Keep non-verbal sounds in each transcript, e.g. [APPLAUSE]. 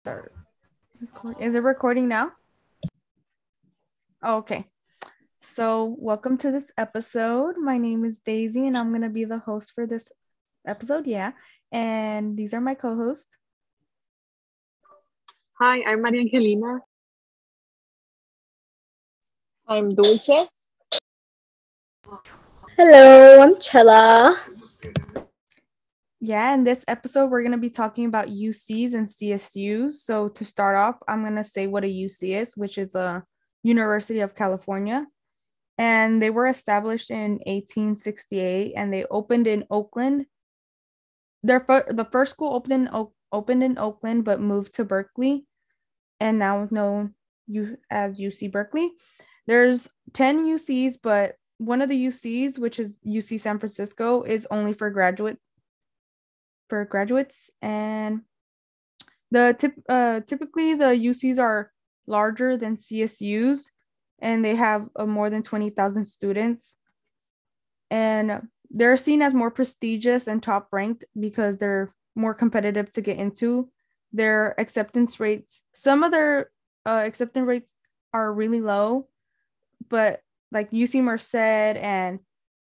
start. Is it recording now? Oh, okay. So, welcome to this episode. My name is Daisy, and I'm going to be the host for this episode. Yeah. And these are my co hosts. Hi, I'm Maria Angelina. I'm Dulce. Hello, I'm Chella. Yeah, in this episode, we're going to be talking about UCs and CSUs. So, to start off, I'm going to say what a UC is, which is a University of California. And they were established in 1868 and they opened in Oakland. Their fir- the first school opened in, o- opened in Oakland but moved to Berkeley and now known you as UC Berkeley. There's 10 UCs, but one of the UCs, which is UC San Francisco, is only for graduate for graduates and the tip uh typically the UCs are larger than CSUs and they have uh, more than 20,000 students. And they're seen as more prestigious and top ranked because they're more competitive to get into their acceptance rates. Some of their uh, acceptance rates are really low but like UC Merced and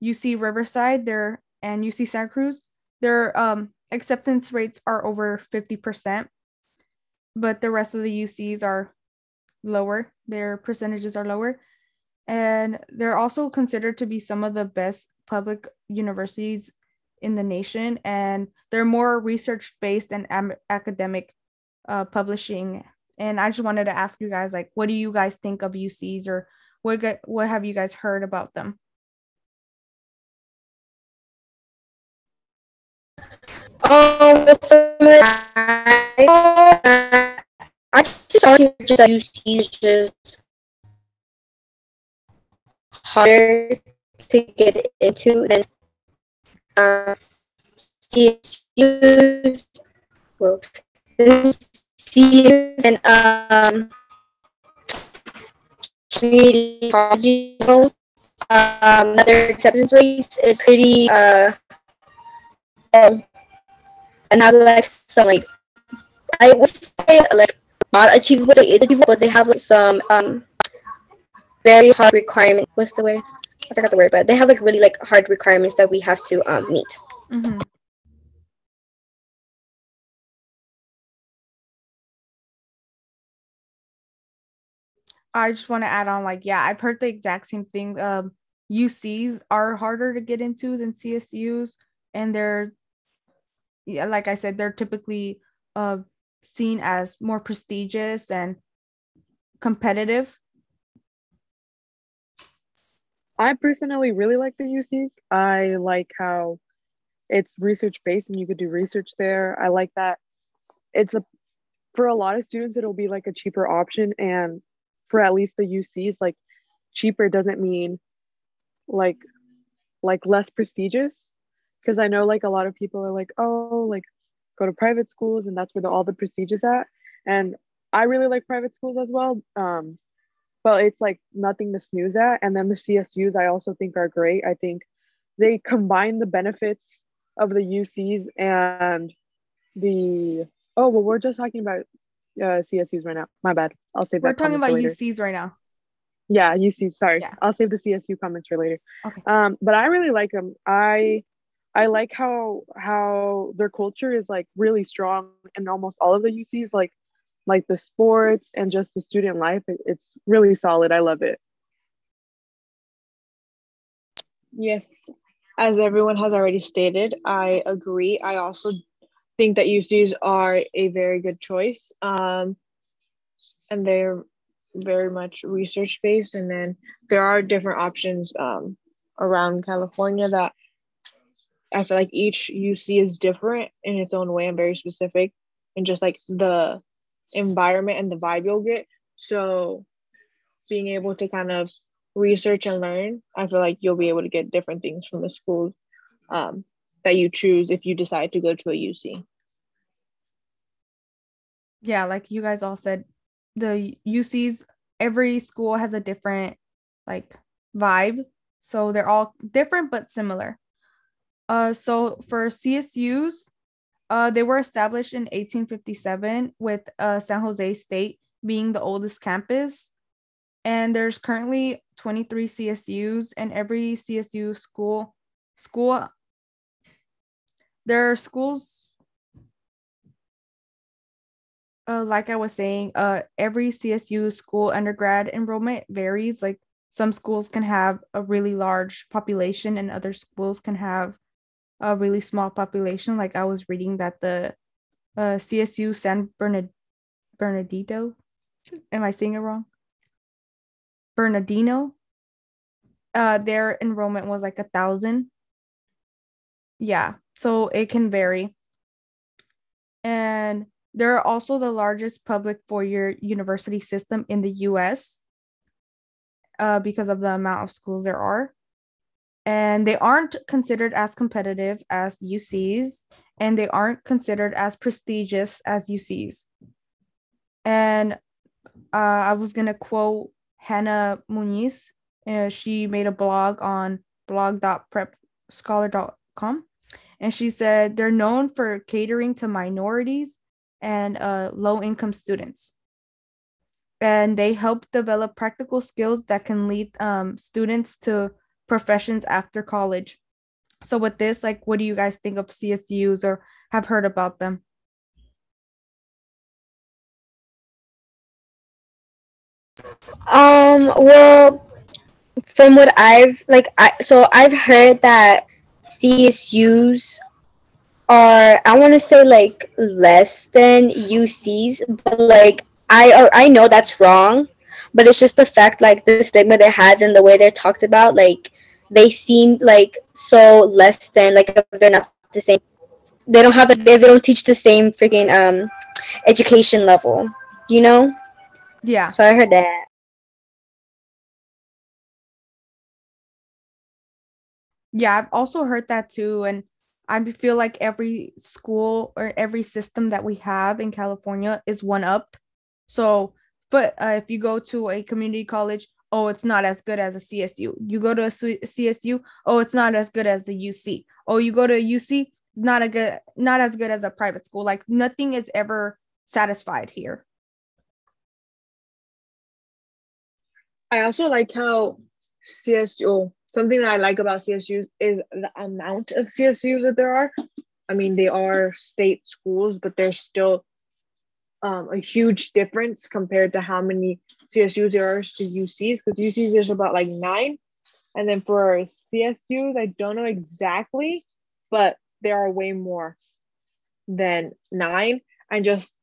UC Riverside they're and UC Santa Cruz their um acceptance rates are over 50%, but the rest of the UCs are lower. Their percentages are lower. And they're also considered to be some of the best public universities in the nation. And they're more research based and am- academic uh, publishing. And I just wanted to ask you guys, like, what do you guys think of UCs or what, what have you guys heard about them? Um, I, I just honestly just UC just harder to get into than uh, CSUs, well, CSUs and um, community college, um, their acceptance rates is pretty uh, um, and have like some like I would say like not achievable, like it's achievable, but they have like some um very hard requirement. What's the word? I forgot the word, but they have like really like hard requirements that we have to um meet. Mm-hmm. I just want to add on, like, yeah, I've heard the exact same thing. Um, UCs are harder to get into than CSUs, and they're, yeah, like I said, they're typically uh seen as more prestigious and competitive. I personally really like the UCs. I like how it's research based and you could do research there. I like that it's a for a lot of students it'll be like a cheaper option and for at least the UCs like cheaper doesn't mean like like less prestigious because I know like a lot of people are like oh like go to private schools and that's where the, all the prestige is at and I really like private schools as well um but it's like nothing to snooze at and then the CSUs I also think are great I think they combine the benefits of the UCs and the oh well we're just talking about uh, CSUs right now my bad I'll save that. We're talking about. UCs right now. Yeah, UC. Sorry, Yeah. I'll save the CSU comments for later. Okay. Um, but I really like them. I I like how how their culture is like really strong in almost all of the UCs. Like like the sports and just the student life. It, it's really solid. I love it. Yes, as everyone has already stated, I agree. I also think that UCs are a very good choice. Um, and they're very much research based. And then there are different options um, around California that I feel like each UC is different in its own way and very specific, and just like the environment and the vibe you'll get. So, being able to kind of research and learn, I feel like you'll be able to get different things from the schools um, that you choose if you decide to go to a UC. Yeah, like you guys all said, the UCs, every school has a different like vibe. So they're all different but similar. Uh, so for CSUs, Uh, they were established in 1857 with uh, San Jose State being the oldest campus. And there's currently 23 CSUs, and every CSU school school there are schools uh, like I was saying, uh, every CSU school undergrad enrollment varies. Like some schools can have a really large population, and other schools can have a really small population. Like I was reading that the uh, CSU San Bernard- Bernardino, am I saying it wrong? Bernardino, uh, their enrollment was like a thousand. Yeah, so it can vary. And they're also the largest public four year university system in the US uh, because of the amount of schools there are. And they aren't considered as competitive as UCs, and they aren't considered as prestigious as UCs. And uh, I was to quote Hannah Muniz. Uh, she made a blog on blog.prepscholar.com. And she said they're known for catering to minorities and uh, low income students. And they help develop practical skills that can lead um, students to professions after college. So, with this, like, what do you guys think of CSUs or have heard about them? Um, well, from what I've like, I so I've heard that CSUs are I want to say like less than UCs, but like I I know that's wrong, but it's just the fact like the stigma they have and the way they're talked about, like they seem like so less than like if they're not the same. They don't have a, they don't teach the same freaking um education level, you know? Yeah. So I heard that. Yeah, I've also heard that too. And I feel like every school or every system that we have in California is one up. So, but uh, if you go to a community college, oh, it's not as good as a CSU. You go to a CSU, oh, it's not as good as the UC. Oh, you go to a UC, not a good, not as good as a private school. Like nothing is ever satisfied here. I also like how CSU something that I like about CSUs is the amount of CSUs that there are. I mean, they are state schools, but there's still um, a huge difference compared to how many CSUs there to UCs, because UCs there's about like nine. And then for CSUs, I don't know exactly, but there are way more than nine. And just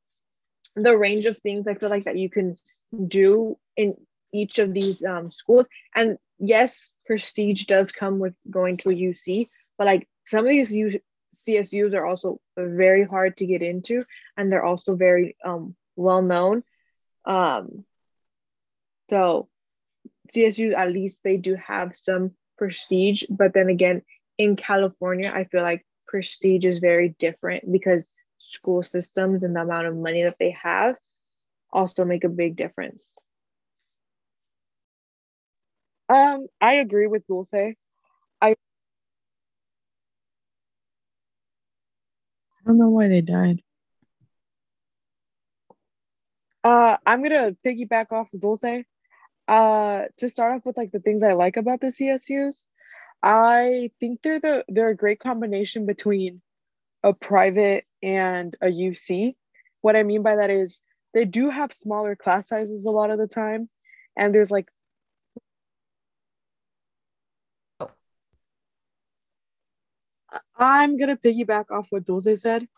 the range of things I feel like that you can do in each of these um, schools. And yes, prestige does come with going to a UC, but like some of these U- CSUs are also very hard to get into, and they're also very um, well known. Um, so CSUs, at least they do have some prestige, but then again, in California, I feel like prestige is very different because school systems and the amount of money that they have also make a big difference. Um, I agree with Dulce. I I don't know why they died. Uh, I'm gonna piggyback off of Dulce. Uh, to start off with like the things I like about the CSUs, I think they're the they're a great combination between a private and a UC. What I mean by that is they do have smaller class sizes a lot of the time, and there's like I'm gonna piggyback off what Dulce said.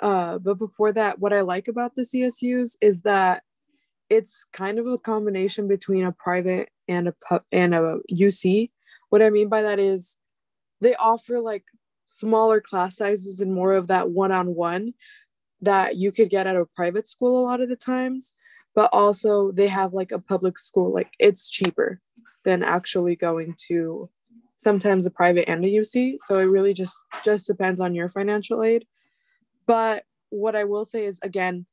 Uh, but before that, what I like about the CSUs is that it's kind of a combination between a private and a and a UC. What I mean by that is they offer like smaller class sizes and more of that one-on-one that you could get at a private school a lot of the times but also they have like a public school like it's cheaper than actually going to sometimes a private and a UC. So it really just just depends on your financial aid. But what I will say is again,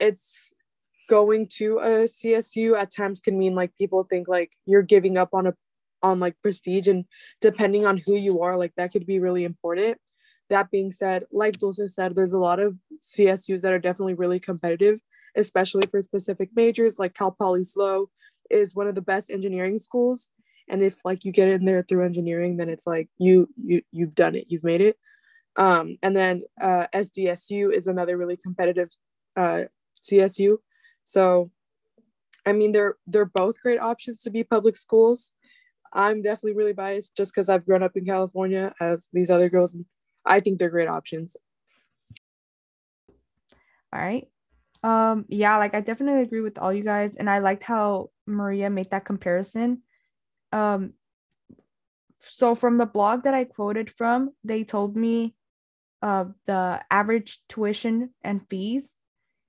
it's going to a CSU at times can mean like people think like you're giving up on a on like prestige and depending on who you are like that could be really important that being said, like Dulce said, there's a lot of CSUs that are definitely really competitive, especially for specific majors. Like Cal Poly SLO is one of the best engineering schools, and if like you get in there through engineering, then it's like you you you've done it, you've made it. Um, and then uh, SDSU is another really competitive uh, CSU. So, I mean, they're they're both great options to be public schools. I'm definitely really biased just because I've grown up in California as these other girls. And I think they're great options. All right. Um, yeah, like I definitely agree with all you guys, and I liked how Maria made that comparison. Um, so from the blog that I quoted from, they told me uh the average tuition and fees.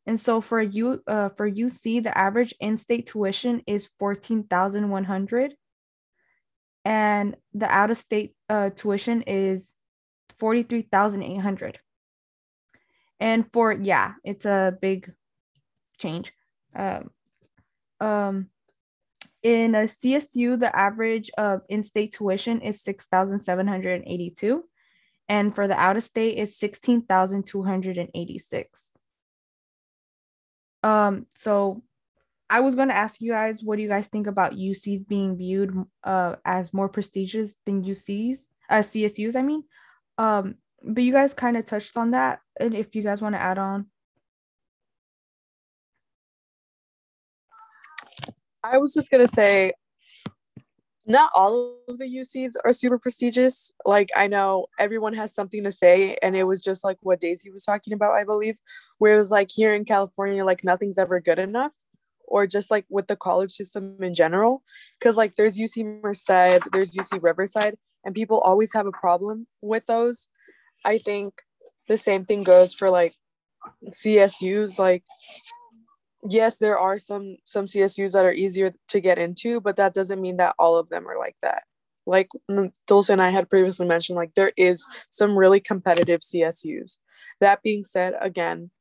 And so for you uh for UC, the average in-state tuition is 14,100 and the out-of-state uh tuition is 43,800. And for yeah, it's a big change. Um, um, in a CSU, the average of in-state tuition is 6,782. And for the out-of-state, it's 16,286. Um, so I was going to ask you guys, what do you guys think about UCs being viewed uh, as more prestigious than UCs, uh, CSUs, I mean? Um, but you guys kind of touched on that. And if you guys want to add on. I was just gonna say, not all of the UCs are super prestigious. Like I know everyone has something to say, and it was just like what Daisy was talking about, I believe, where it was like here in California, like nothing's ever good enough, or just like with the college system in general, because like there's UC Merced, there's UC Riverside, and people always have a problem with those. I think the same thing goes for like CSUs. Like yes, there are some some CSUs that are easier to get into, but that doesn't mean that all of them are like that. Like mm, Dulce and I had previously mentioned, like there is some really competitive CSUs. That being said, again,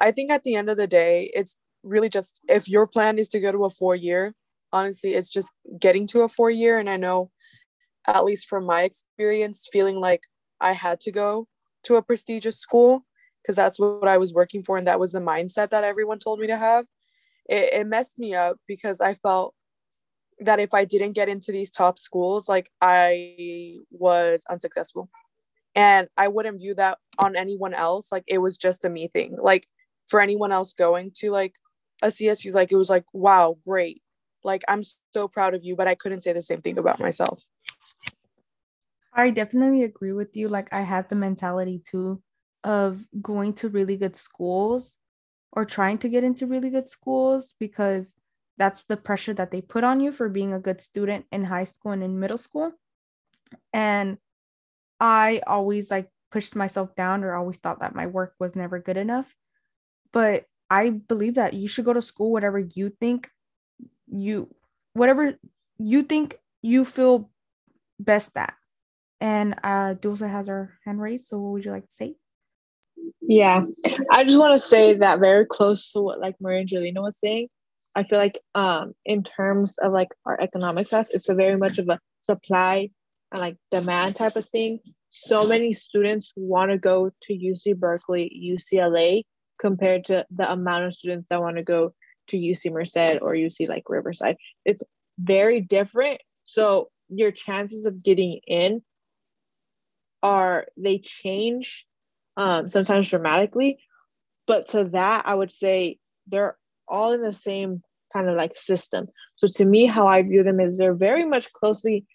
I think at the end of the day, it's really just if your plan is to go to a four year, honestly, it's just getting to a four year. And I know, at least from my experience, feeling like I had to go to a prestigious school because that's what I was working for and that was the mindset that everyone told me to have. It, it messed me up because I felt that if I didn't get into these top schools, like I was unsuccessful. And I wouldn't view that on anyone else. Like it was just a me thing. Like for anyone else going to like a CSU, like it was like, wow, great. Like I'm so proud of you, but I couldn't say the same thing about myself. I definitely agree with you. Like I had the mentality too of going to really good schools or trying to get into really good schools because that's the pressure that they put on you for being a good student in high school and in middle school. And I always like pushed myself down or always thought that my work was never good enough. But I believe that you should go to school whatever you think you whatever you think you feel best at. And uh Dulce has her hand raised. So what would you like to say? Yeah, I just want to say that very close to what like Maria Angelina was saying. I feel like um in terms of like our economics class, it's a very much of a supply and like demand type of thing. So many students want to go to UC Berkeley, UCLA compared to the amount of students that want to go to UC Merced or UC like Riverside. It's very different. So your chances of getting in are they change um, sometimes dramatically. But to that, I would say they're all in the same kind of like system. So to me, how I view them is they're very much closely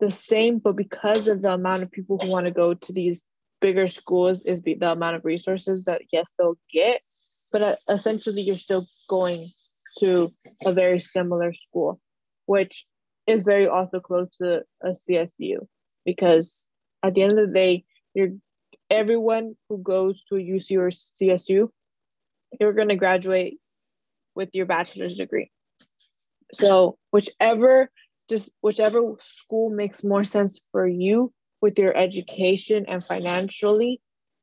the same, but because of the amount of people who want to go to these bigger schools, is the amount of resources that yes they'll get, but uh, essentially you're still going to a very similar school, which is very also close to a CSU because at the end of the day, you're everyone who goes to UC or CSU, you're going to graduate with your bachelor's degree. So whichever just whichever school makes more sense for you with your education and financially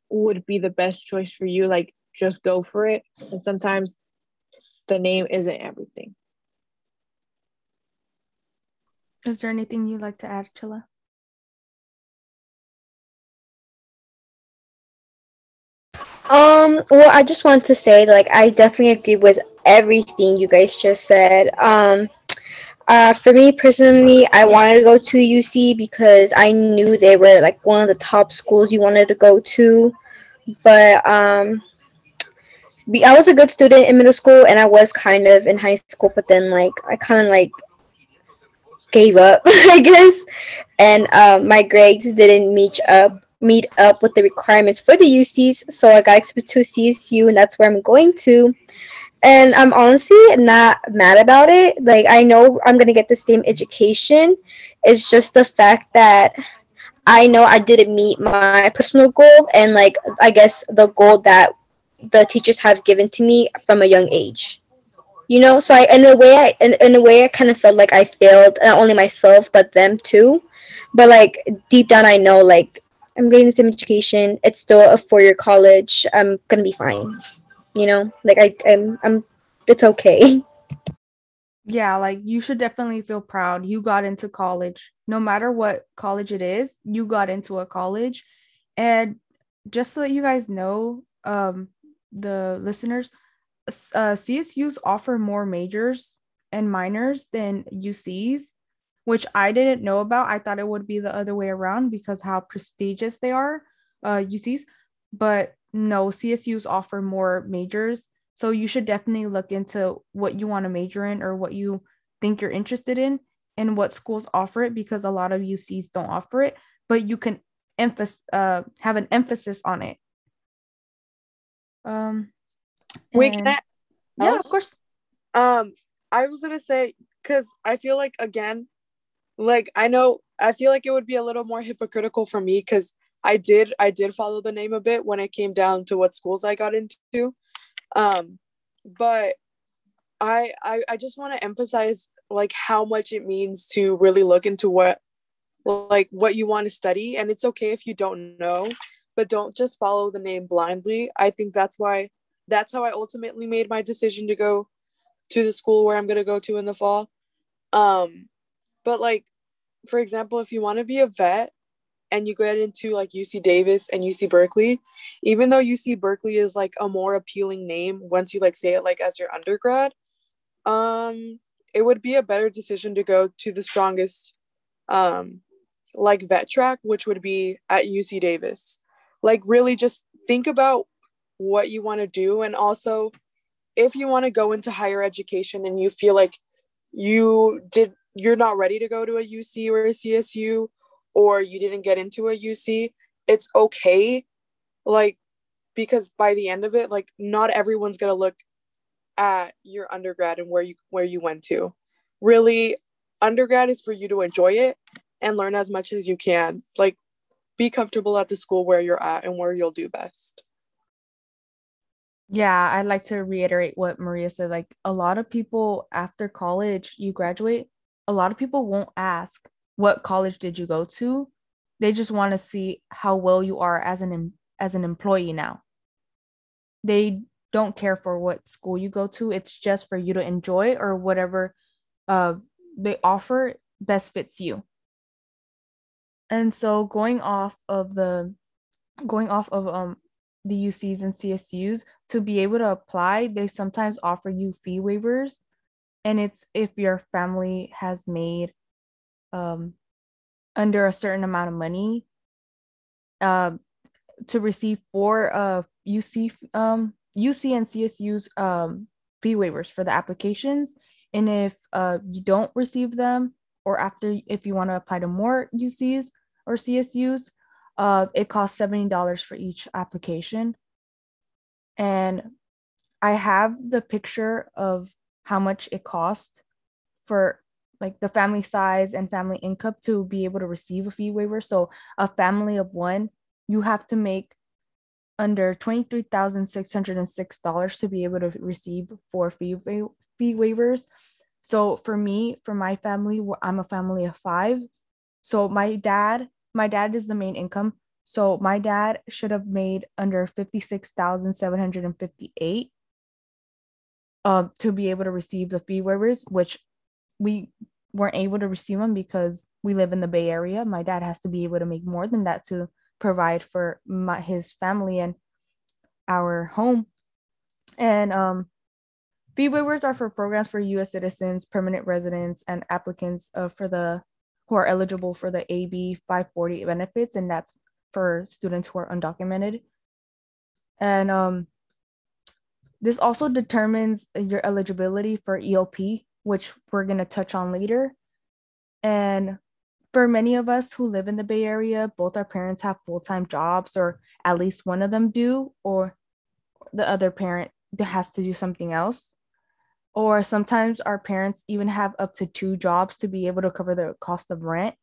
would be the best choice for you. Like just go for it. And sometimes the name isn't everything. Is there anything you'd like to add, Chilla? Um, well, I just want to say, like, I definitely agree with everything you guys just said. Um, uh, for me personally, I wanted to go to UC because I knew they were like one of the top schools you wanted to go to. But um, be, I was a good student in middle school and I was kind of in high school, but then like I kind of like gave up, [LAUGHS] I guess, and uh, my grades didn't meet up meet up with the requirements for the UCs, so I got accepted to CSU, and that's where I'm going to. And I'm honestly not mad about it. Like I know I'm gonna get the same education. It's just the fact that I know I didn't meet my personal goal and like I guess the goal that the teachers have given to me from a young age you know so i in a way i in, in a way i kind of felt like i failed not only myself but them too but like deep down i know like i'm getting some education. It's still a four-year college. I'm gonna be fine. You know? Like i i'm, I'm it's okay. [LAUGHS] Yeah like you should definitely feel proud. You got into college. No matter what college it is you got into a college. And just so that you guys know um the listeners, uh, CSUs offer more majors and minors than UCs, which I didn't know about. I thought it would be the other way around because how prestigious they are, uh, UCs. But no, CSUs offer more majors. So you should definitely look into what you want to major in or what you think you're interested in and what schools offer it because a lot of UCs don't offer it, but you can emphasis uh, have an emphasis on it um, Wait? Yeah, of course. Um, I was gonna say because I feel like again, like I know I feel like it would be a little more hypocritical for me because I did I did follow the name a bit when it came down to what schools I got into, um, but I I I just want to emphasize like how much it means to really look into what like what you want to study and it's okay if you don't know but don't just follow the name blindly. I think that's why that's how I ultimately made my decision to go to the school where I'm going to go to in the fall. Um but like for example, if you want to be a vet and you get into like UC Davis and UC Berkeley, even though UC Berkeley is like a more appealing name once you like say it like as your undergrad, um it would be a better decision to go to the strongest um like vet track which would be at UC Davis. Like really just think about what you want to do and also if you want to go into higher education and you feel like you did you're not ready to go to a UC or a CSU or you didn't get into a UC it's okay like because by the end of it like not everyone's to look at your undergrad and where you where you went to really undergrad is for you to enjoy it and learn as much as you can like be comfortable at the school where you're at and where you'll do best. Yeah, I'd like to reiterate what Maria said. Like a lot of people after college, you graduate, a lot of people won't ask what college did you go to. They just want to see how well you are as an as an employee now. They don't care for what school you go to. It's just for you to enjoy or whatever uh they offer best fits you. And so going off of the going off of um the UCs and CSUs to be able to apply, they sometimes offer you fee waivers. And it's if your family has made um under a certain amount of money uh, to receive four uh UC um UC and CSU's um fee waivers for the applications. And if uh you don't receive them or after if you want to apply to more UCs, or CSUs. Uh, it costs $70 for each application. And I have the picture of how much it costs for like the family size and family income to be able to receive a fee waiver. So a family of one, you have to make under $23,606 to be able to receive four fee, wa- fee waivers. So for me, for my family, I'm a family of five. So my dad, my dad is the main income. So my dad should have made under 56,758 uh, to be able to receive the fee waivers, which we weren't able to receive them because we live in the Bay Area. My dad has to be able to make more than that to provide for my, his family. And our home. And um, fee waivers are for programs for U.S. citizens, permanent residents, and applicants uh, for the who are eligible for the AB 540 benefits, and that's for students who are undocumented. And um, this also determines your eligibility for EOP, which we're going to touch on later. And for many of us who live in the Bay Area, both our parents have full time jobs, or at least one of them do, or the other parent has to do something else. Or sometimes our parents even have up to two jobs to be able to cover the cost of rent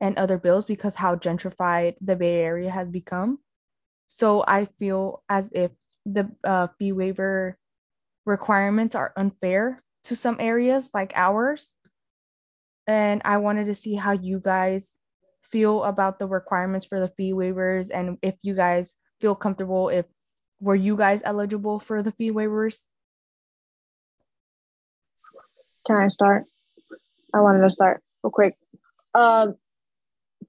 and other bills because how gentrified the Bay Area has become. So I feel as if the uh, fee waiver requirements are unfair to some areas like ours and I wanted to see how you guys feel about the requirements for the fee waivers and if you guys feel comfortable if were you guys eligible for the fee waivers? Can I start? I wanted to start real quick. Um,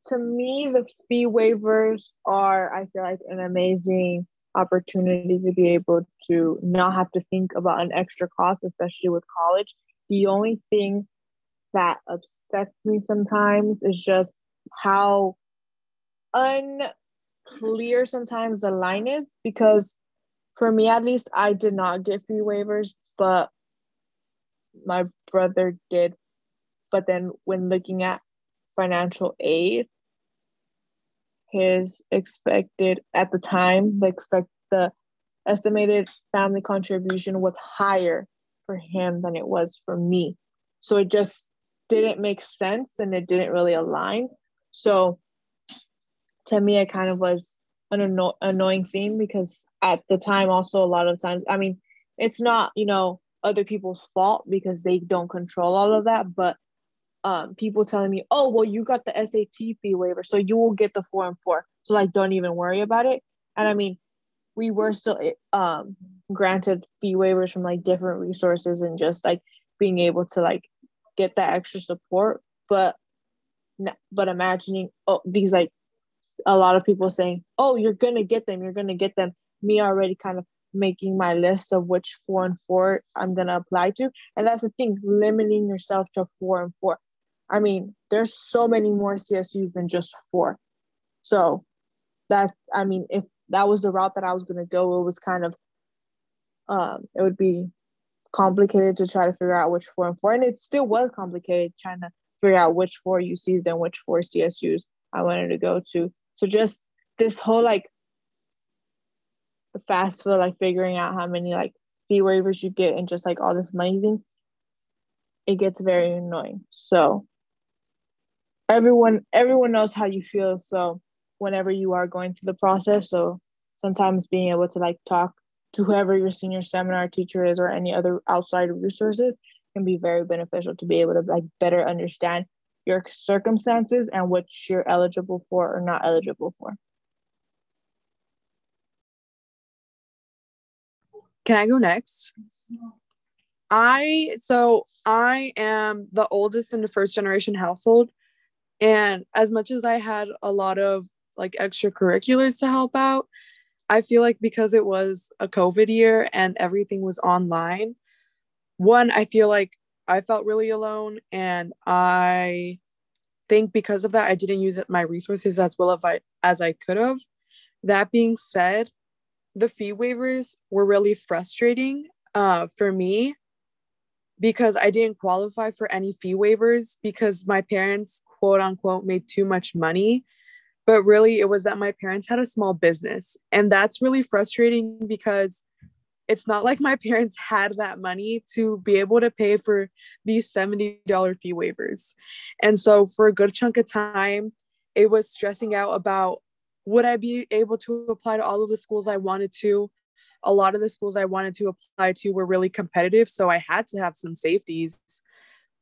to me, the fee waivers are, I feel like, an amazing opportunity to be able to not have to think about an extra cost, especially with college. The only thing that upsets me sometimes is just how unclear sometimes the line is because for me at least I did not get fee waivers, but my brother did. But then when looking at financial aid, his expected at the time, the expect the estimated family contribution was higher for him than it was for me. So it just didn't make sense and it didn't really align. So to me, it kind of was an anno- annoying thing because at the time, also a lot of times, I mean, it's not, you know, other people's fault because they don't control all of that, but um, people telling me, oh, well, you got the SAT fee waiver, so you will get the four and four. So, like, don't even worry about it. And I mean, we were still um, granted fee waivers from like different resources and just like being able to like get that extra support but but imagining oh these like a lot of people saying oh you're gonna get them you're gonna get them me already kind of making my list of which four and four i'm gonna apply to and that's the thing limiting yourself to four and four i mean there's so many more csus than just four so that i mean if that was the route that i was gonna go it was kind of um it would be complicated to try to figure out which four and four, and it still was complicated trying to figure out which four UCs and which four CSUs I wanted to go to. So just this whole like the FAFSA like figuring out how many like fee waivers you get and just like all this money thing, it gets very annoying. So everyone everyone knows how you feel. So whenever you are going through the process, so sometimes being able to like talk to whoever your senior seminar teacher is or any other outside resources can be very beneficial to be able to like better understand your circumstances and what you're eligible for or not eligible for. Can I go next? I so I am the oldest in the first generation household and as much as I had a lot of like extracurriculars to help out, I feel like because it was a COVID year and everything was online, one, I feel like I felt really alone. And I think because of that, I didn't use my resources as well as I, as I could have. That being said, the fee waivers were really frustrating uh, for me because I didn't qualify for any fee waivers because my parents, quote unquote, made too much money. But really it was that my parents had a small business. And that's really frustrating because it's not like my [LAUGHS] parents had that money to be able to pay for these $70 fee waivers. And so for a good chunk of time it was stressing out about would i be able to apply to all of the schools i wanted to? A lot of the schools i wanted to apply to were really competitive so i had to have some safeties.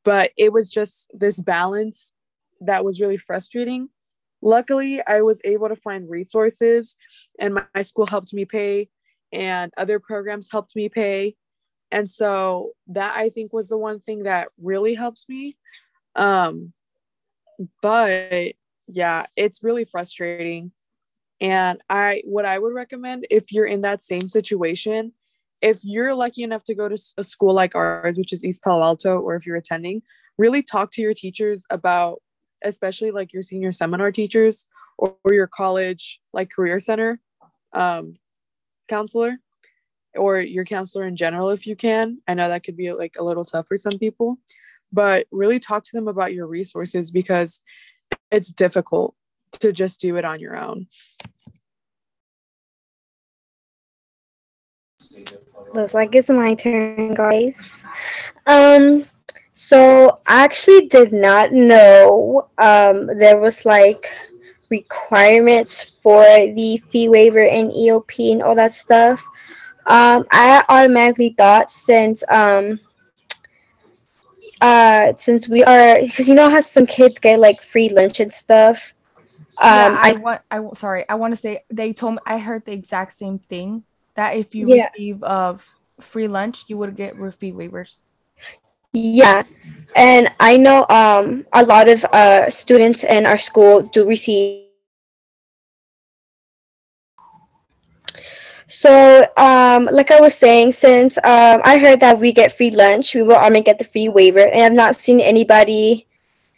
But it was just this balance that was really frustrating. Luckily i was able to find resources and my, my, school helped me pay and other programs helped me pay. And so that i think was the one thing that really helps me. Um but yeah it's really frustrating. And I what I would recommend if you're in that same situation, if you're lucky enough to go to a school like ours, which is East Palo Alto, or if you're attending, really talk to your teachers about, especially like your senior seminar teachers or, or your college like career center um, counselor or your counselor in general if you can. I know that could be like a little tough for some people, but really talk to them about your resources because it's difficult to just do it on your own. Looks like it's my turn, guys. Um, so I actually did not know um, there was like requirements for the fee waiver and EOP and all that stuff. Um, I automatically thought since um, uh, since we are because you know how some kids get like free lunch and stuff. Um, yeah, I, I want. I sorry. I want to say they told me. I heard the exact same thing that if you yeah. receive of uh, free lunch, you would get fee waivers. Yeah, and I know um a lot of uh students in our school do receive. So um like I was saying, since um I heard that we get free lunch, we will only get the free waiver, and I've not seen anybody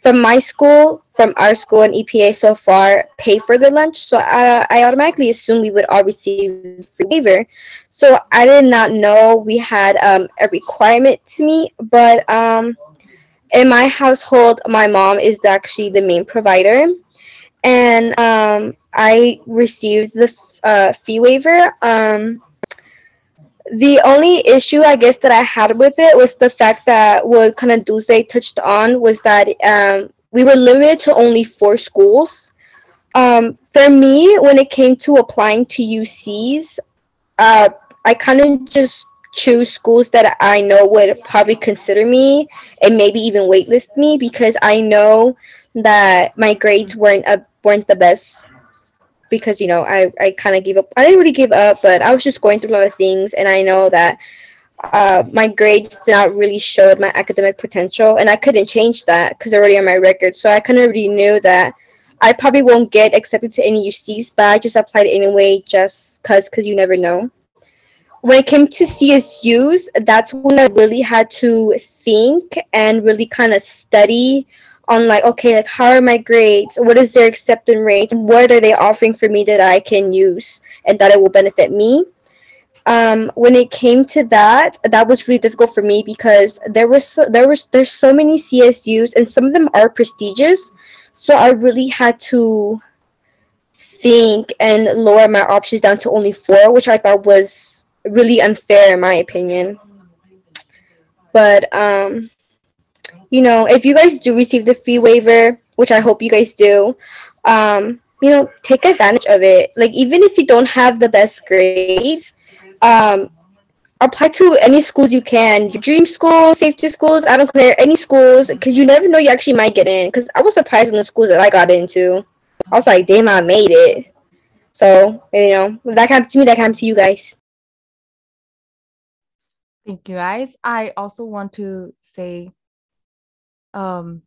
from my school, from our school and EPA so far pay for the lunch. So I, I automatically assume we would all receive free waiver. So I did not know we had um, a requirement to meet, but um, in my household, my mom is actually the main provider. And um, I received the uh, fee waiver. Um, the only issue I guess that I had with it was the fact that what kind of Dulce touched on was that um, we were limited to only four schools. Um, for me, when it came to applying to UCs, uh, I kind of just choose schools that I know would probably consider me and maybe even waitlist me because I know that my grades weren't a, weren't the best because you know I, I kind of gave up. I didn't really give up, but I was just going through a lot of things, and I know that uh, my grades did not really show my academic potential, and I couldn't change that because already on my record. So I kind of already knew that I probably won't get accepted to any UCs, but I just applied anyway, just cause cause you never know. When it came to CSUs, that's when I really had to think and really kind of study on like okay like how are my grades? What is their acceptance rate what are they offering for me that i can use and that it will benefit me? Um, when it came to that that was really difficult for me because there was so, there was there's so many csus and some of them are prestigious. So i really had to think and lower my options down to only four which i thought was really unfair in my opinion. But um you know, if you guys do receive the fee waiver, which I hope you guys do, um, you know, take advantage of it. Like even if you don't have the best grades, um, apply to any schools you can. Your dream schools, safety schools, I don't care, any schools, because you never know you actually might get in. Because I was surprised in the schools that I got into. I was like, damn, I made it. So, you know, if that happened to me, that happened to you guys. Thank you, guys. I also want to say um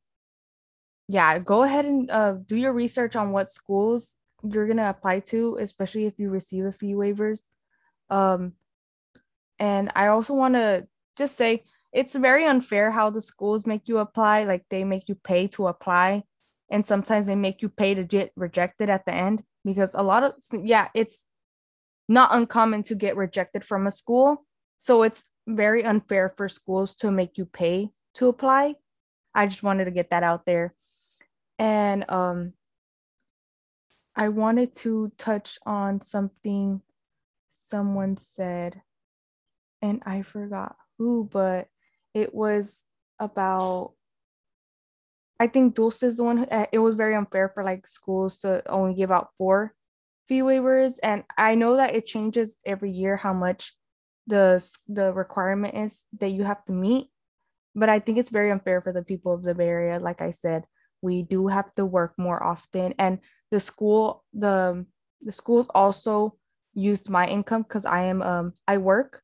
yeah go ahead and uh, do your research on what schools you're going to apply to especially if you receive the fee waivers. Um and i also want to just say it's very unfair how the schools make you apply like they make you pay to apply and sometimes they make you pay to get rejected at the end because a lot of yeah it's not uncommon to get rejected from a school so it's very unfair for schools to make you pay to apply I just wanted to get that out there. And um, I wanted to touch on something someone said, and I forgot who, but it was about. I think Dulce is the one. Who, eh, it was very unfair for like schools to only give out four fee waivers, and I know that it changes every year how much the the requirement is that you have to meet but I think it's very unfair for the people of the Bay Area. Like I said, we do have to work more often, and the school, the the schools also used my income because I am um I work,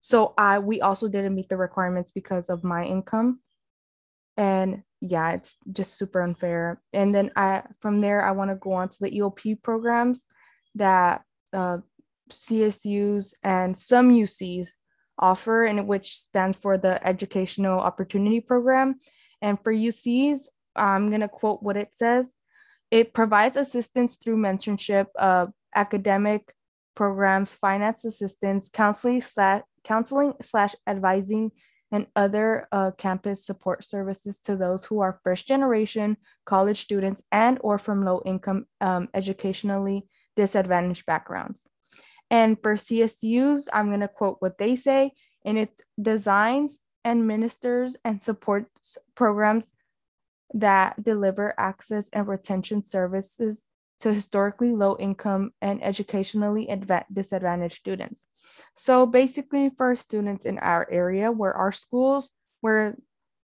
so I we also didn't meet the requirements because of my income, and yeah, it's just super unfair. And then I from there I want to go on to the EOP programs. that uh, CSUs and some UCs offer, and which stands for the Educational Opportunity Program. And for UCs, I'm going to quote what it says. It provides assistance through mentorship, academic programs, finance assistance, counseling slash, counseling slash advising, and other uh, campus support services to those who are first generation college students and or from low income um, educationally disadvantaged backgrounds. And for CSUs, I'm going to quote what they say, and it designs and ministers and supports programs that deliver access and retention services to historically low income and educationally disadvantaged students. So basically for students in our area where our schools, where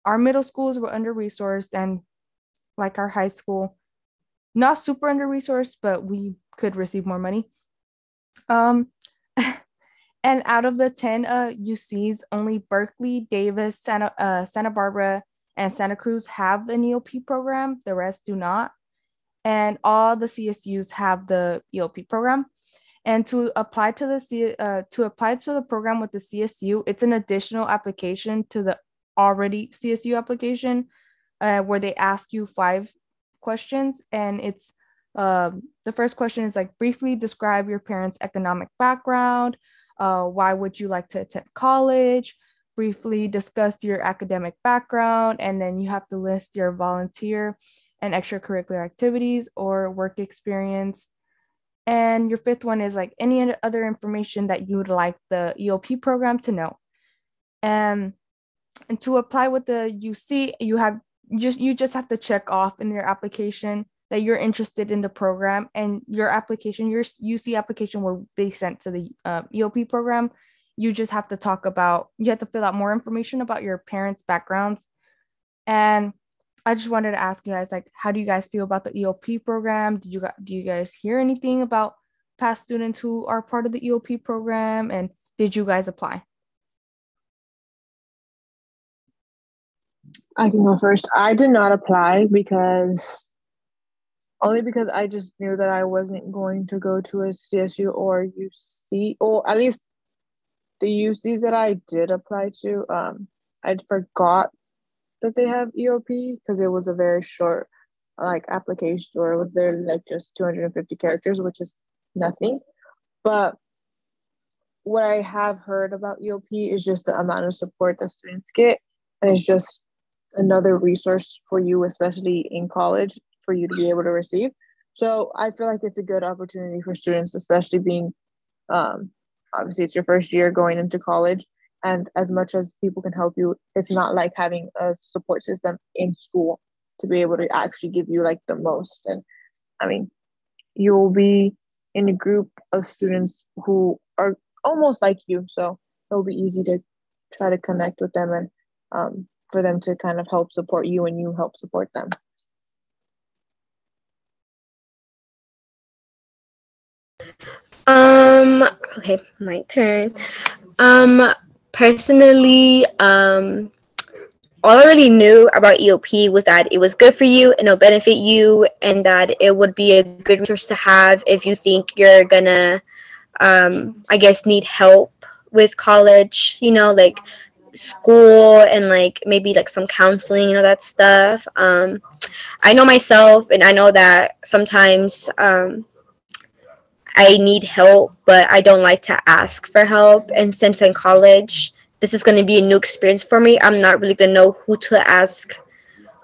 our middle schools were under resourced and like our high school, not super under resourced, but we could receive more money. Um, [LAUGHS] and out of the 10 uh, UCs, only Berkeley, Davis, Santa, uh, Santa Barbara, and Santa Cruz have an EOP program. The rest do not. And all the CSUs have the EOP program. And to apply to the C, uh, to apply to the program with the CSU, it's an additional application to the already CSU application, uh, where they ask you five questions, and it's um, the first question is like briefly describe your parents' economic background. Uh, why would you like to attend college? Briefly discuss your academic background, and then you have to list your volunteer and extracurricular activities or work experience. And your fifth one is like any other information that you would like the EOP program to know. And, and to apply with the UC, you have just you just have to check off in your application that you're interested in the program and your application, your UC application will be sent to the uh, EOP program. You just have to talk about, you have to fill out more information about your parents' backgrounds. And I just wanted to ask you guys, like, how do you guys feel about the EOP program? Did you do you guys hear anything about past students who are part of the EOP program? And did you guys apply? I can go first. I did not apply because only because I just knew that I wasn't going to go to a CSU or UC, or at least the UCs that I did apply to. Um, I forgot that they have EOP because it was a very short like application or was there like just 250 characters, which is nothing. But what I have heard about EOP is just the amount of support that students get, and it's just another resource for you, especially in college, for you to be able to receive. So I feel like it's a good opportunity for students, especially being um, obviously it's your first year going into college. And as much as people can help you, it's not like having a support system in school to be able to actually give you like the most. And I mean, you will be in a group of students who are almost like you. So it'll be easy to try to connect with them and um, for them to kind of help support you and you help support them. Okay, my turn. Um, personally, um, all I really knew about EOP was that it was good for you and it'll benefit you, and that it would be a good resource to have if you think you're gonna, um, I guess, need help with college, you know, like school and like maybe like some counseling, you know, that stuff. Um, I know myself, and I know that sometimes um, I need help, but I don't like to ask for help. And since in college, this is going to be a new experience for me. I'm not really going to know who to ask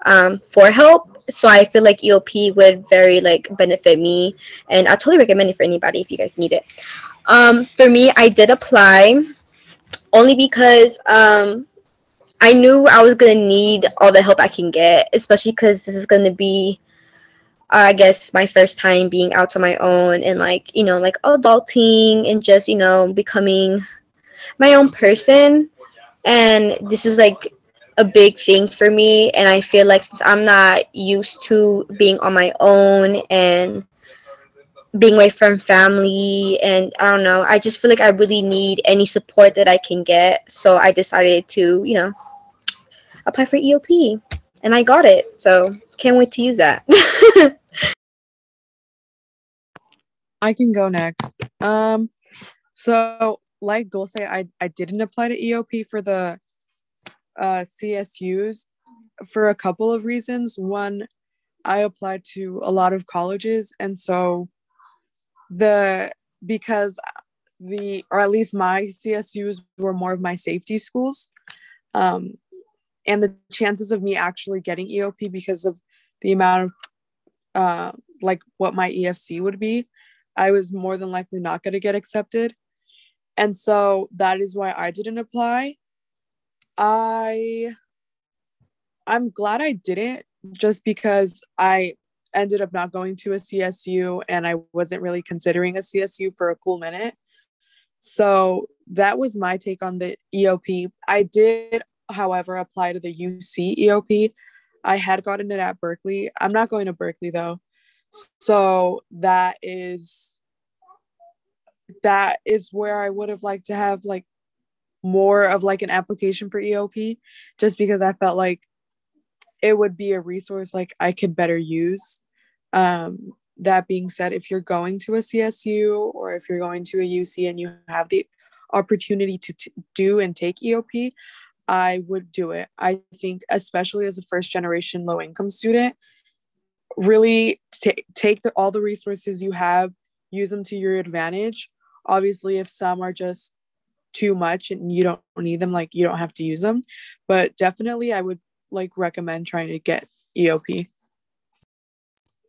um, for help. So I feel like EOP would very like benefit me, and I totally recommend it for anybody if you guys need it. Um, for me, I did apply only because um, I knew I was gonna need all the help I can get, especially because this is gonna be Uh, I guess my first time being out on my own and like, you know, like adulting and just, you know, becoming my own person. And this is like a big thing for me. And I feel like since I'm not used to being on my own and being away from family and I don't know, I just feel like I really need any support that I can get. So I decided to, you know, apply for EOP and I got it. So can't wait to use that. [LAUGHS] I can go next. Um, so like Dulce, I I didn't apply to EOP for the uh, CSUs for a couple of reasons. One, I applied to a lot of colleges, and so the because the or at least my CSUs were more of my safety schools. Um, and the chances of me actually getting EOP because of the amount of uh, like what my EFC would be, I was more than likely not going to get accepted. And so that is why I didn't apply. I I'm glad I didn't just because I ended up not going to a CSU and I wasn't really considering a CSU for a cool minute. So that was my take on the EOP. I did, however, apply to the UC EOP. I had gotten it at Berkeley. I'm not going to Berkeley though. So that is that is where I would have liked to have like more of like an application for EOP just because I felt like it would be a resource like I could better use. Um, that being said, if you're going to a CSU or if you're going to a UC and you have the opportunity to t- do and take EOP, I would do it. I think, especially as a first generation low income student, really t- take the, all the resources you have, use them to your advantage. Obviously, if some are just too much and you don't need them, like you don't have to use them. But definitely, I would like recommend trying to get EOP.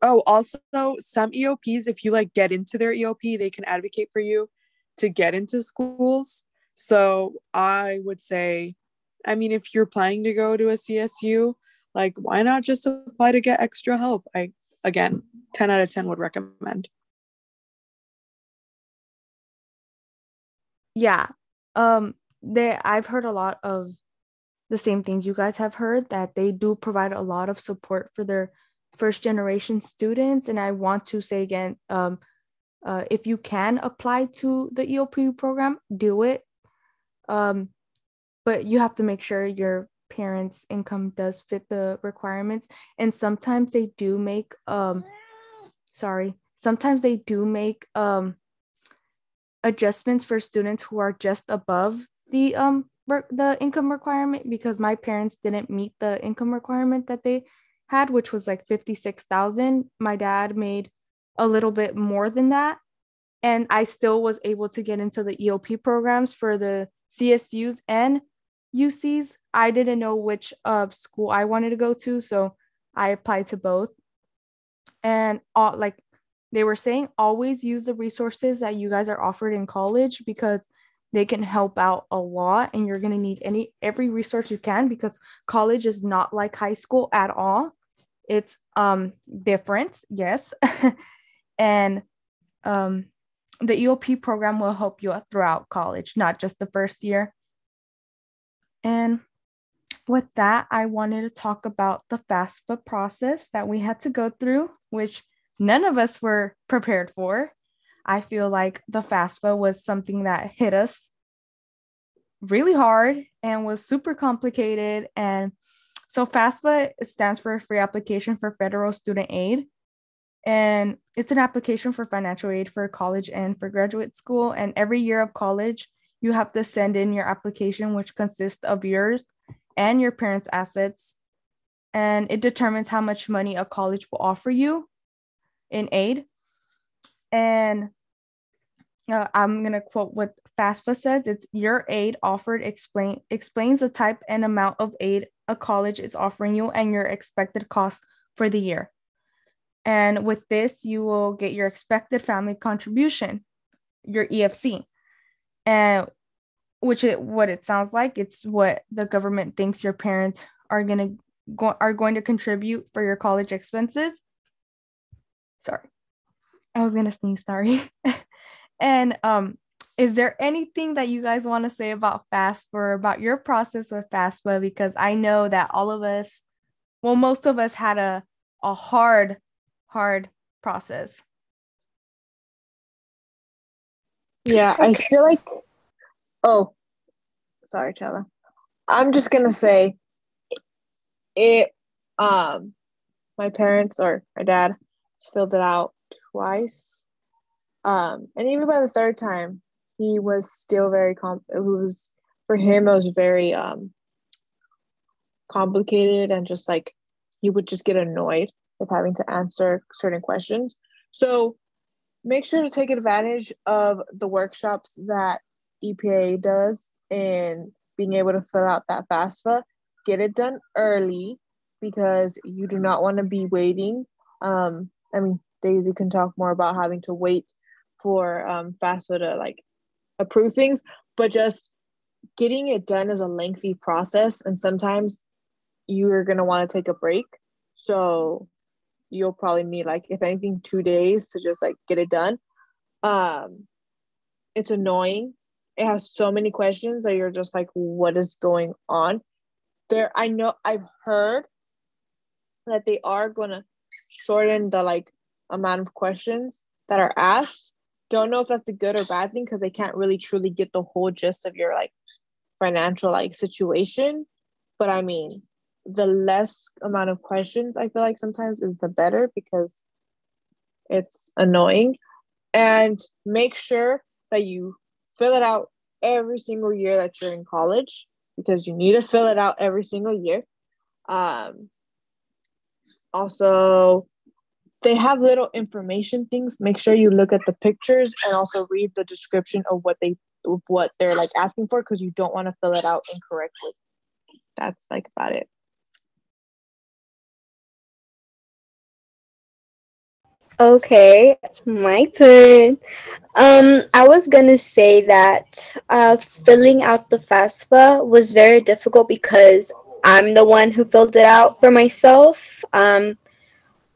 Oh, also some EOPs, if you like get into their EOP, they can advocate for you to get into schools. So I would say, I mean, if you're planning to go to a CSU, like why not just apply to get extra help? I again, 10 out of 10 would recommend. Yeah. Um they I've heard a lot of the same things you guys have heard that they do provide a lot of support for their first generation students and i want to say again um, uh, if you can apply to the eop program do it um, but you have to make sure your parents income does fit the requirements and sometimes they do make um sorry sometimes they do make um adjustments for students who are just above the um the income requirement because my parents didn't meet the income requirement that they had, which was like 56,000. My dad made a little bit more than that. And I still was able to get into the EOP programs for the CSUs and UCs. I didn't know which uh, school I wanted to go to, so I applied to both. And all, like they were saying, always use the resources that you guys are offered in college because they can help out a lot and you're going to need any every resource you can because college is not like high school at all it's um different yes [LAUGHS] and um the eop program will help you throughout college not just the first year and with that i wanted to talk about the fafsa process that we had to go through which none of us were prepared for I feel like the FAFSA was something that hit us really hard and was super complicated. And so FAFSA stands for Free Application for Federal Student Aid. And it's an application for financial aid for college and for graduate school. And every year of college, you have to send in your application, which consists of yours and your parents' assets. And it determines how much money a college will offer you in aid. And uh, I'm going to quote what FAFSA says. It's your aid offered explain explains the type and amount of aid a college is offering you and your expected cost for the year. And with this, you will get your expected family contribution, your EFC. And which is what it sounds like. It's what the government thinks your parents are gonna go are going to contribute for your college expenses. Sorry. I was gonna sneeze, sorry. [LAUGHS] And um, is there anything that you guys want to say about FAFSA or about your process with FAFSA? Because I know that all of us, well, most of us had a a hard, hard process. Yeah, I feel like. Oh, sorry, Chella. I'm just gonna say, it. Um, my parents or my dad filled it out twice Um, and even by the third time, he was still very comp. It was for him. It was very um complicated and just like he would just get annoyed with having to answer certain questions. So make sure to take advantage of the workshops that EPA does in being able to fill out that FAFSA. Get it done early because you do not want to be waiting. Um, I mean, Daisy can talk more about having to wait for um, FAFSA to like approve things, but just getting it done is a lengthy process, and sometimes you're gonna want to take a break. So you'll probably need like if anything two days to just like get it done. Um, it's annoying. It has so many questions that you're just like, what is going on? There, I know I've heard that they are gonna shorten the like amount of questions that are asked. Don't know if that's a good or bad thing because they can't really truly get the whole gist of your like financial like situation. But I mean, the less amount of questions I feel like sometimes is the better because it's annoying. And make sure that you fill it out every single year that you're in college because you need to fill it out every single year. Um, also, they have little information things. Make sure you look at the pictures and also read the description of what they of what they're like asking for because you don't want to fill it out incorrectly. That's like about it. Okay, my turn. Um, I was gonna say that uh, filling out the FAFSA was very difficult because I'm the one who filled it out for myself. Um,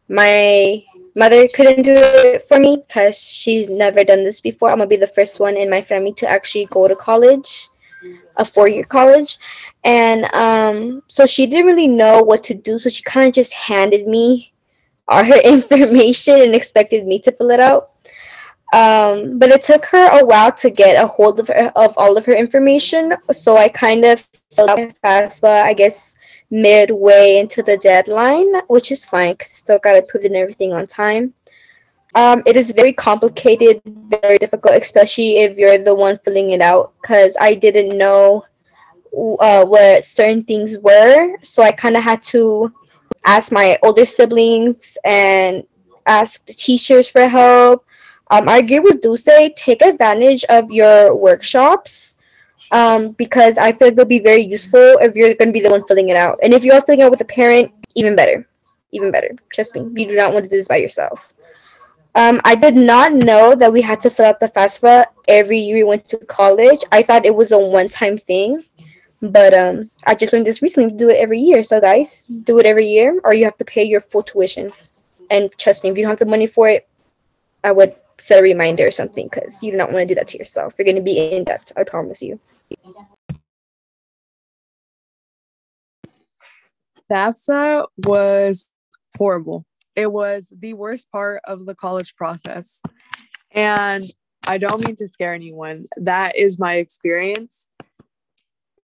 my mother couldn't do it for me because she's never done this before. I'm gonna be the first one in my family to actually go to college, a four year college. And um, so she didn't really know what to do. So she kind of just handed me her [LAUGHS] information and expected me to fill it out. Um, but it took her a while to get a hold of her, of all of her information. So I kind of filled out FAFSA, I guess, midway into the deadline, which is fine because still got put in everything on time. Um, it is very complicated, very difficult, especially if you're the one filling it out. Because I didn't know uh, what certain things were, so I kind of had to ask my older siblings and ask the teachers for help. Um, I agree with Dulce. Take advantage of your workshops um, because I feel they'll be very useful if you're going to be the one filling it out. And if you are filling out with a parent, even better. Even better. Trust me. You do not want to do this by yourself. Um, I did not know that we had to fill out the FAFSA every year we went to college. I thought it was a one time thing. But um, I just learned this recently do it every year. So guys, do it every year, or you have to pay your full tuition. And trust me, if you don't have the money for it, I would set a reminder or something because you do not want to do that to yourself. You're going to be in debt. I promise you. FAFSA was horrible. It was the worst part of the college process. And I don't mean to scare anyone. That is my experience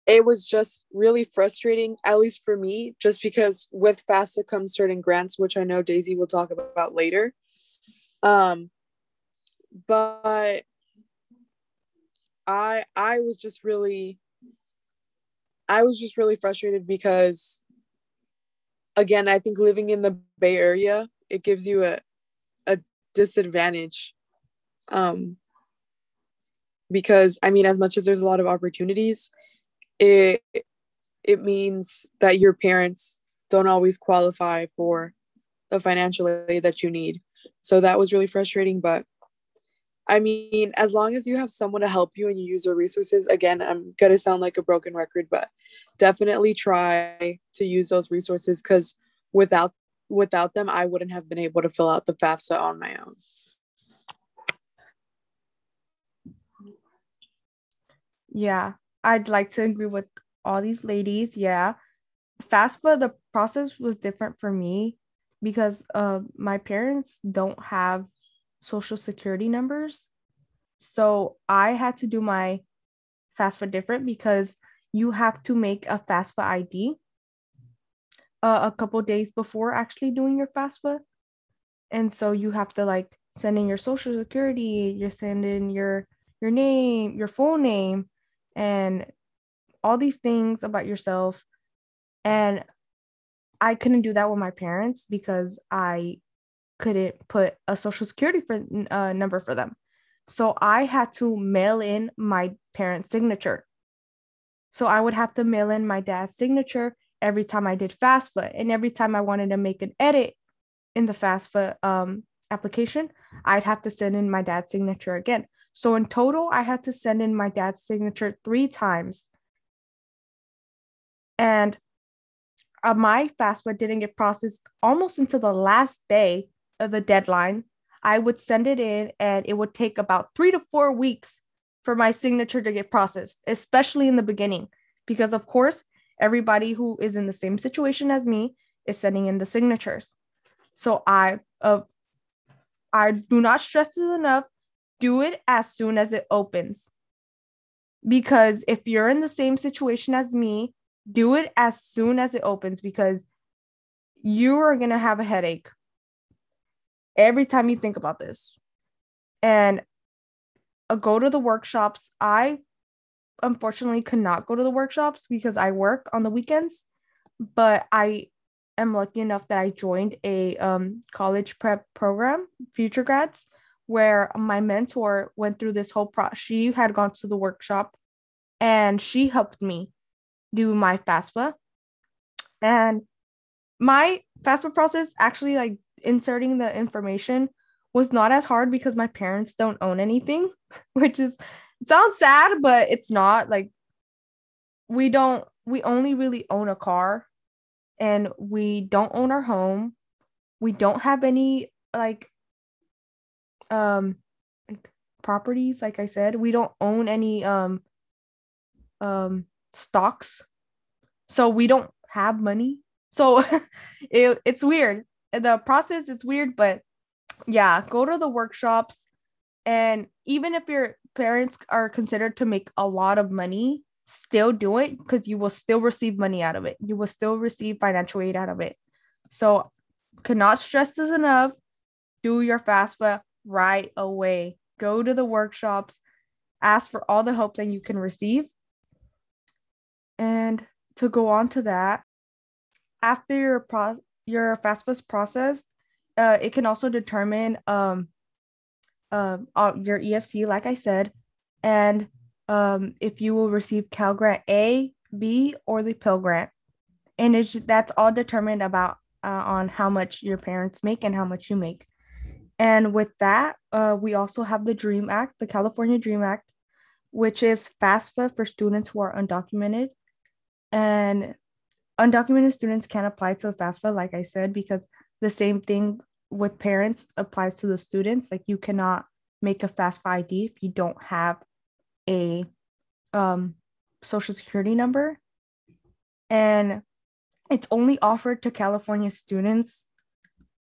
it was just really frustrating, at least for me, just because with FAFSA comes certain grants, which I know Daisy will talk about later. Um, but I I was just really I was just really frustrated because again, I think living in the Bay Area, it gives you a a disadvantage. Um because I mean as much as there's a lot of opportunities, it it means that your parents don't always qualify for the financial aid that you need. So that was really frustrating, but I mean, as long as you have someone to help you and you use your resources, again, I'm going to sound like a broken record, but definitely try to use those resources cuz without without them, I wouldn't have been able to fill out the FAFSA on my own. Yeah, I'd like to agree with all these ladies. Yeah. FAFSA, the process was different for me because uh, my parents don't have social security numbers. So I had to do my FAFSA different because you have to make a FAFSA ID uh, a couple days before actually doing your FAFSA. And so you have to like send in your social security, you send in your your name, your full name, and all these things about yourself. And I couldn't do that with my parents because I couldn't put a social security for, uh, number for them. So I had to mail in my parents' signature. So I would have to mail in my dad's signature every time I did FAFSA and every time I wanted to make an edit in the FAFSA um, application, I'd have to send in my dad's signature again. So in total, I had to send in my dad's signature three times. And uh, my FAFSA didn't get processed almost until the last day of the deadline. I would send it in, and it would take about three to four weeks for my signature to get processed, especially in the beginning, because of course, everybody who is in the same situation as me is sending in the signatures. So I, uh, I do not stress this enough. Do it as soon as it opens, because if you're in the same situation as me, do it as soon as it opens because you are going to have a headache every time you think about this. And uh, go to the workshops. I unfortunately could not go to the workshops because I work on the weekends, but I am lucky enough that I joined a um, college prep program, Future Grads, where my mentor went through this whole process. She had gone to the workshop and she helped me do my FAFSA. And my FAFSA process actually like inserting the information was not as hard because my parents don't own anything, [LAUGHS] which is sounds sad, but it's not like we don't we only really own a car and we don't own our home. We don't have any like um like properties like I said. We don't own any um um stocks. So we don't have money. So [LAUGHS] it, it's weird. The process is weird, but yeah, go to the workshops. And even if your parents are considered to make a lot of money, still do it because you will still receive money out of it. You will still receive financial aid out of it. So, cannot stress this enough. Do your FAFSA right away. Go to the workshops, ask for all the help that you can receive, and to go on to that, after your pro- your FAFSA process, uh, it can also determine um, uh, your EFC, like I said, and um, if you will receive Cal Grant A, B, or the Pell Grant, and it's that's all determined about uh, on how much your parents make and how much you make. And with that, uh, we also have the DREAM Act, the California DREAM Act, which is FAFSA for students who are undocumented and undocumented students can apply to FAFSA, like I said, because the same thing with parents applies to the students. Like you cannot make a FAFSA ID if you don't have a um, social security number. And it's only offered to California students.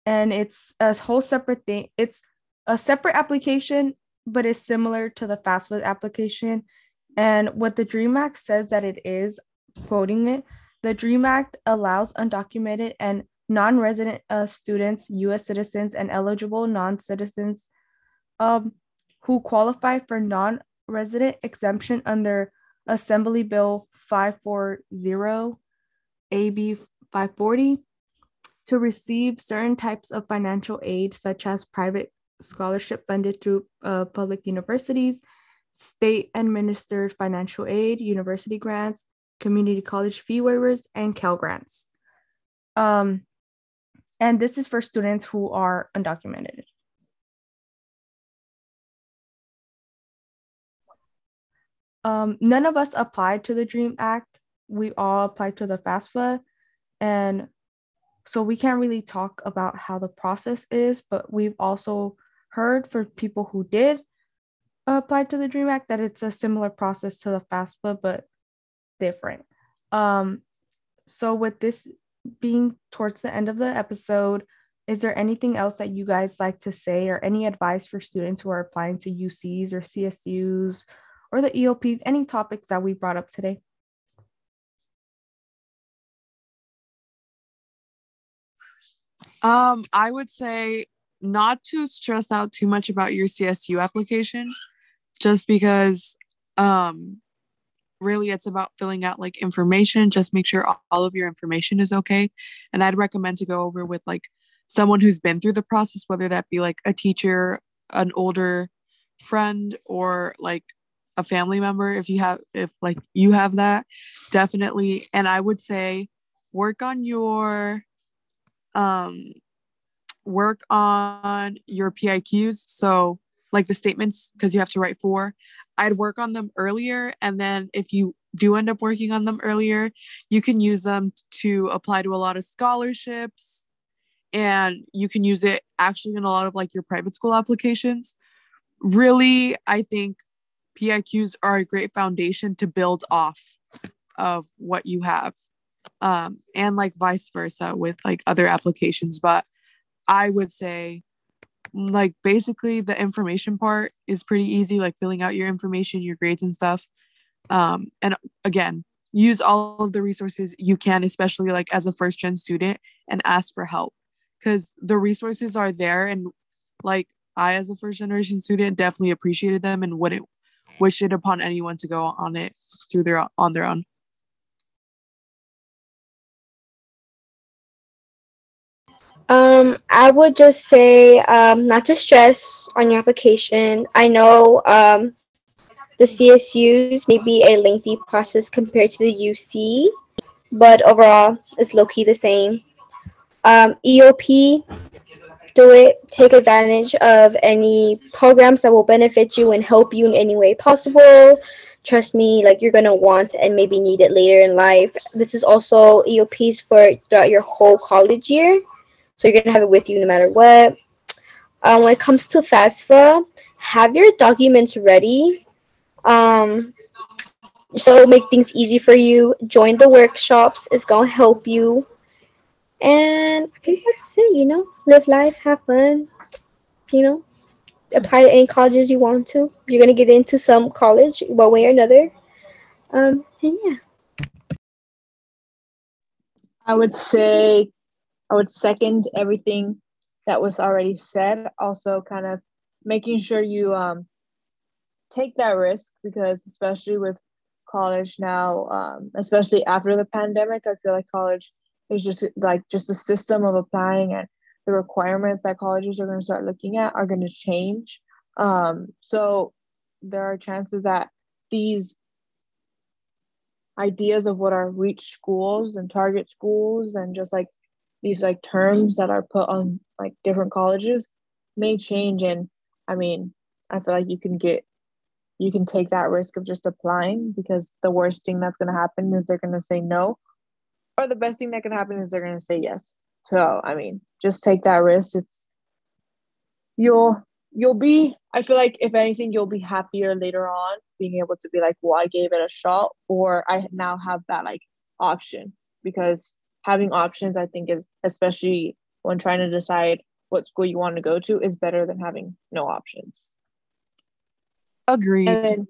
And it's a whole separate thing. It's a separate application, but it's similar to the FAFSA application. And what the DREAM Act says that it is, quoting it, the DREAM Act allows undocumented and non resident uh, students, US citizens, and eligible non citizens um, who qualify for non resident exemption under Assembly Bill 540 AB 540 to receive certain types of financial aid, such as private scholarship funded through uh, public universities, state administered financial aid, university grants, community college fee waivers, and Cal Grants. Um, and this is for students who are undocumented. Um, none of us applied to the DREAM Act. We all applied to the FAFSA. And so we can't really talk about how the process is, but we've also heard for people who did apply to the DREAM Act that it's a similar process to the FAFSA, but different. Um, so with this being towards the end of the episode, is there anything else that you guys like to say or any advice for students who are applying to UCs or CSUs or the EOPs, any topics that we brought up today? Um, I would say not to stress out too much about your CSU application, just because um really it's about filling out like information just make sure all of your information is okay. And i'd recommend to go over with like someone who's been through the process whether that be like a teacher an older friend or like a family member if you have if like you have that definitely. And i would say work on your um work on your piqs so like the statements because you have to write four i'd work on them earlier. And then if you do end up working on them earlier you can use them to apply to a lot of scholarships. And you can use it actually in a lot of like your private school applications. Really i think piqs are a great foundation to build off of what you have um, and like vice versa with like other applications. But i would say like basically the information part is pretty easy like filling out your information your grades and stuff. Um, and again use all of the resources you can especially like as a first gen student and ask for help. Because the resources are there and like i as a first generation student definitely appreciated them and wouldn't wish it upon anyone to go on it through their on their own Um, I would just say um, not to stress on your application. I know um, the CSUs may be a lengthy process compared to the UC, but overall, it's low key the same. Um, EOP, do it. Take advantage of any programs that will benefit you and help you in any way possible. Trust me, like you're gonna want and maybe need it later in life. This is also EOPs for throughout your whole college year. So you're gonna have it with you no matter what. Um, when it comes to FAFSA, have your documents ready. Um, so make things easy for you. Join the workshops. It's gonna help you. And I that's it. You know, live life, have fun. You know, apply to any colleges you want to. You're gonna get into some college one way or another. Um, and yeah. I would say I would second everything that was already said. Also, kind of making sure you um, take that risk because, especially with college now, um, especially after the pandemic, I feel like college is just like just a system of applying and the requirements that colleges are going to start looking at are going to change. Um, so there are chances that these ideas of what are reach schools and target schools and just like these like terms that are put on like different colleges may change and i mean i feel like you can get you can take that risk of just applying because the worst thing that's going to happen is they're going to say no or the best thing that can happen is they're going to say yes. So i mean just take that risk. It's you'll you'll be i feel like if anything you'll be happier later on being able to be like well i gave it a shot or i now have that like option because having options i think is especially when trying to decide what school you want to go to is better than having no options. Agreed. And then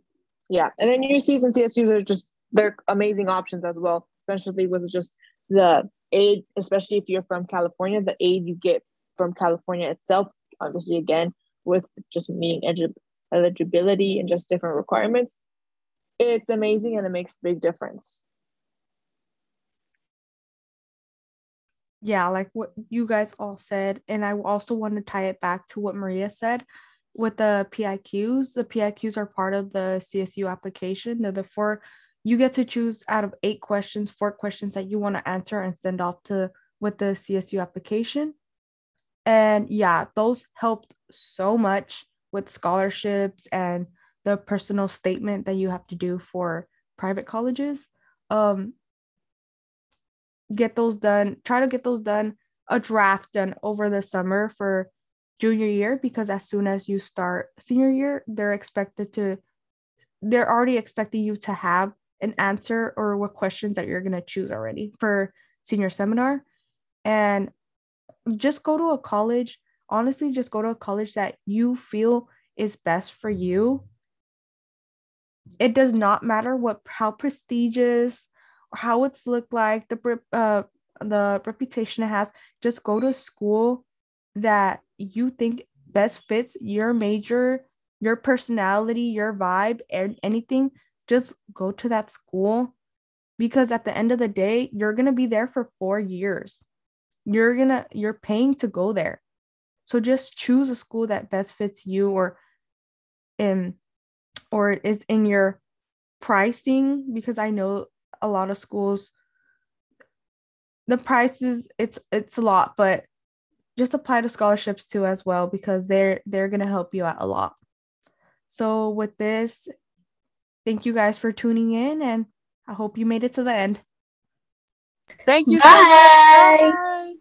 yeah and then UCs and csus are just they're amazing options as well especially with just the aid especially if you're from california the aid you get from california itself obviously again with just meeting eligibility and just different requirements it's amazing and it makes a big difference yeah, like what you guys all said. And I also want to tie it back to what Maria said with the PIQs. The PIQs are part of the CSU application. They're the four, you get to choose out of eight questions, four questions that you want to answer and send off to with the CSU application. And yeah, those helped so much with scholarships and the personal statement that you have to do for private colleges. Um, get those done, try to get those done, a draft done over the summer for junior year because as soon as you start senior year, they're expected to, they're already expecting you to have an answer or what questions that you're going to choose already for senior seminar. And just go to a college, honestly, just go to a college that you feel is best for you. It does not matter what how prestigious how it's looked like, the uh the reputation it has. Just go to school that you think best fits your major, your personality, your vibe, and anything, just go to that school because at the end of the day, you're to be there for 4 years. You're to you're paying to go there. So just choose a school that best fits you or in or is in your pricing because I know a lot of schools the prices it's it's a lot but just apply to scholarships too as well because they're they're going to help you out a lot. So with this thank you guys for tuning in and I hope you made it to the end. Thank you. Bye. So Bye.